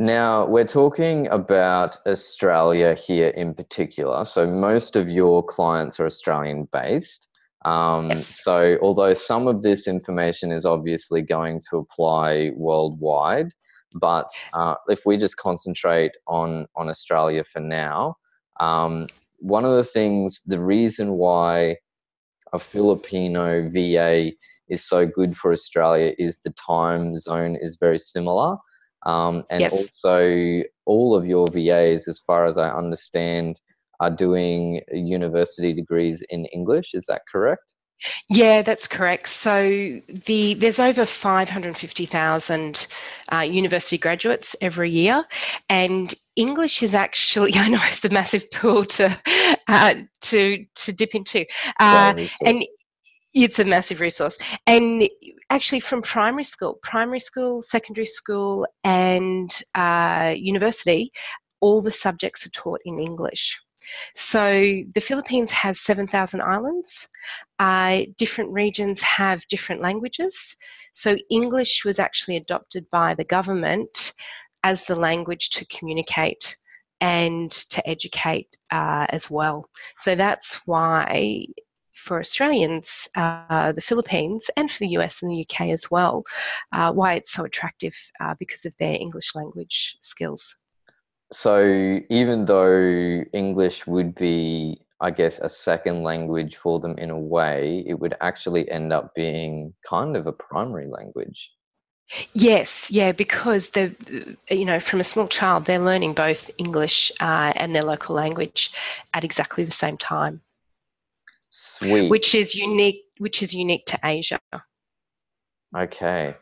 Now, we're talking about Australia here in particular. So, most of your clients are Australian based. Um, yes. So, although some of this information is obviously going to apply worldwide, but uh, if we just concentrate on, on Australia for now, um, one of the things, the reason why a Filipino VA is so good for Australia is the time zone is very similar. Um, and yep. also, all of your VAs, as far as I understand, are doing university degrees in English. Is that correct? Yeah, that's correct. So the there's over 550,000 uh, university graduates every year, and English is actually I know it's a massive pool to uh, to to dip into, uh, and it's a massive resource. And actually, from primary school, primary school, secondary school, and uh, university, all the subjects are taught in English. So the Philippines has 7,000 islands. Uh, different regions have different languages. So English was actually adopted by the government as the language to communicate and to educate uh, as well. So that's why for Australians, uh, the Philippines, and for the US and the UK as well, uh, why it's so attractive uh, because of their English language skills. So even though English would be, I guess, a second language for them in a way, it would actually end up being kind of a primary language. Yes, yeah, because they you know, from a small child, they're learning both English uh, and their local language at exactly the same time. Sweet. Which is unique. Which is unique to Asia. Okay.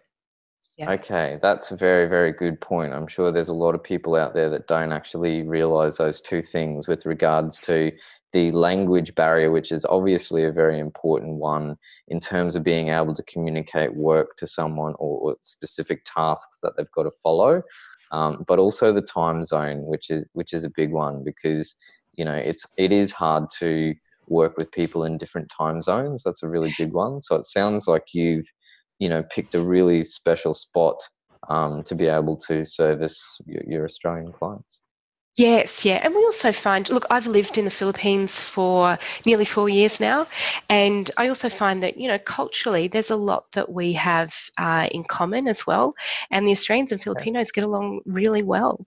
Yeah. Okay, that's a very, very good point. I'm sure there's a lot of people out there that don't actually realize those two things with regards to the language barrier, which is obviously a very important one in terms of being able to communicate work to someone or, or specific tasks that they've got to follow, um, but also the time zone, which is which is a big one because you know it's it is hard to work with people in different time zones. That's a really big one. So it sounds like you've you know picked a really special spot um, to be able to service your, your Australian clients. Yes, yeah. And we also find, look, I've lived in the Philippines for nearly four years now. And I also find that, you know, culturally, there's a lot that we have uh, in common as well. And the Australians and Filipinos get along really well.